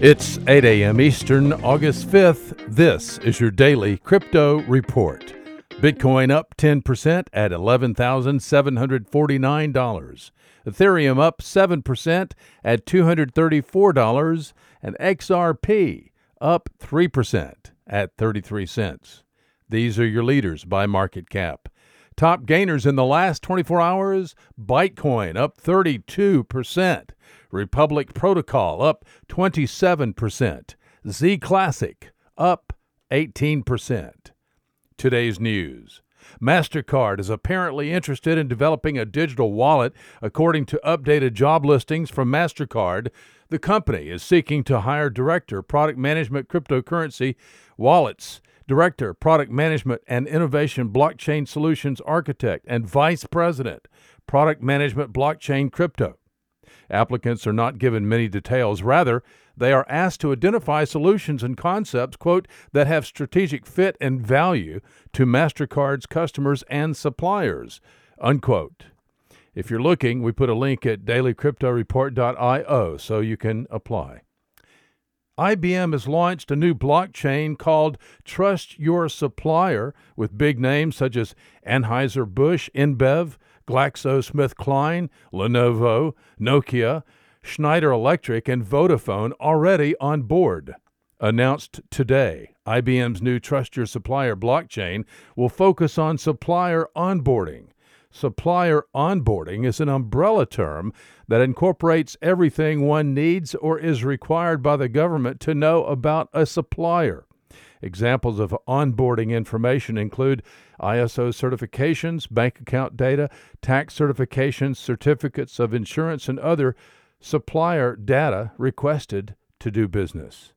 It's 8 a.m. Eastern, August 5th. This is your daily crypto report. Bitcoin up 10% at $11,749. Ethereum up 7% at $234. And XRP up 3% at 33 cents. These are your leaders by market cap. Top gainers in the last 24 hours Bitcoin up 32%, Republic Protocol up 27%, Z Classic up 18%. Today's news. MasterCard is apparently interested in developing a digital wallet. According to updated job listings from MasterCard, the company is seeking to hire Director, Product Management Cryptocurrency Wallets Director, Product Management and Innovation Blockchain Solutions Architect, and Vice President, Product Management Blockchain Crypto. Applicants are not given many details. Rather, they are asked to identify solutions and concepts, quote, that have strategic fit and value to MasterCard's customers and suppliers, unquote. If you're looking, we put a link at dailycryptoreport.io so you can apply. IBM has launched a new blockchain called Trust Your Supplier with big names such as Anheuser-Busch, InBev, GlaxoSmithKline, Lenovo, Nokia, Schneider Electric, and Vodafone already on board. Announced today, IBM's new Trust Your Supplier blockchain will focus on supplier onboarding Supplier onboarding is an umbrella term that incorporates everything one needs or is required by the government to know about a supplier. Examples of onboarding information include ISO certifications, bank account data, tax certifications, certificates of insurance, and other supplier data requested to do business.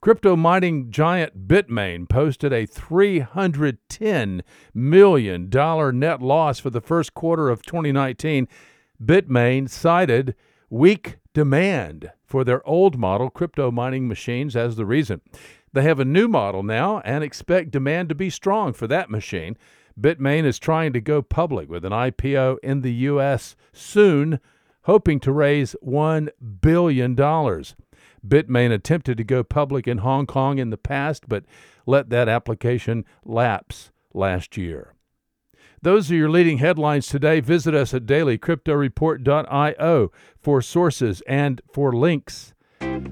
Crypto mining giant Bitmain posted a $310 million net loss for the first quarter of 2019. Bitmain cited weak demand for their old model crypto mining machines as the reason. They have a new model now and expect demand to be strong for that machine. Bitmain is trying to go public with an IPO in the U.S. soon, hoping to raise $1 billion. Bitmain attempted to go public in Hong Kong in the past, but let that application lapse last year. Those are your leading headlines today. Visit us at dailycryptoreport.io for sources and for links.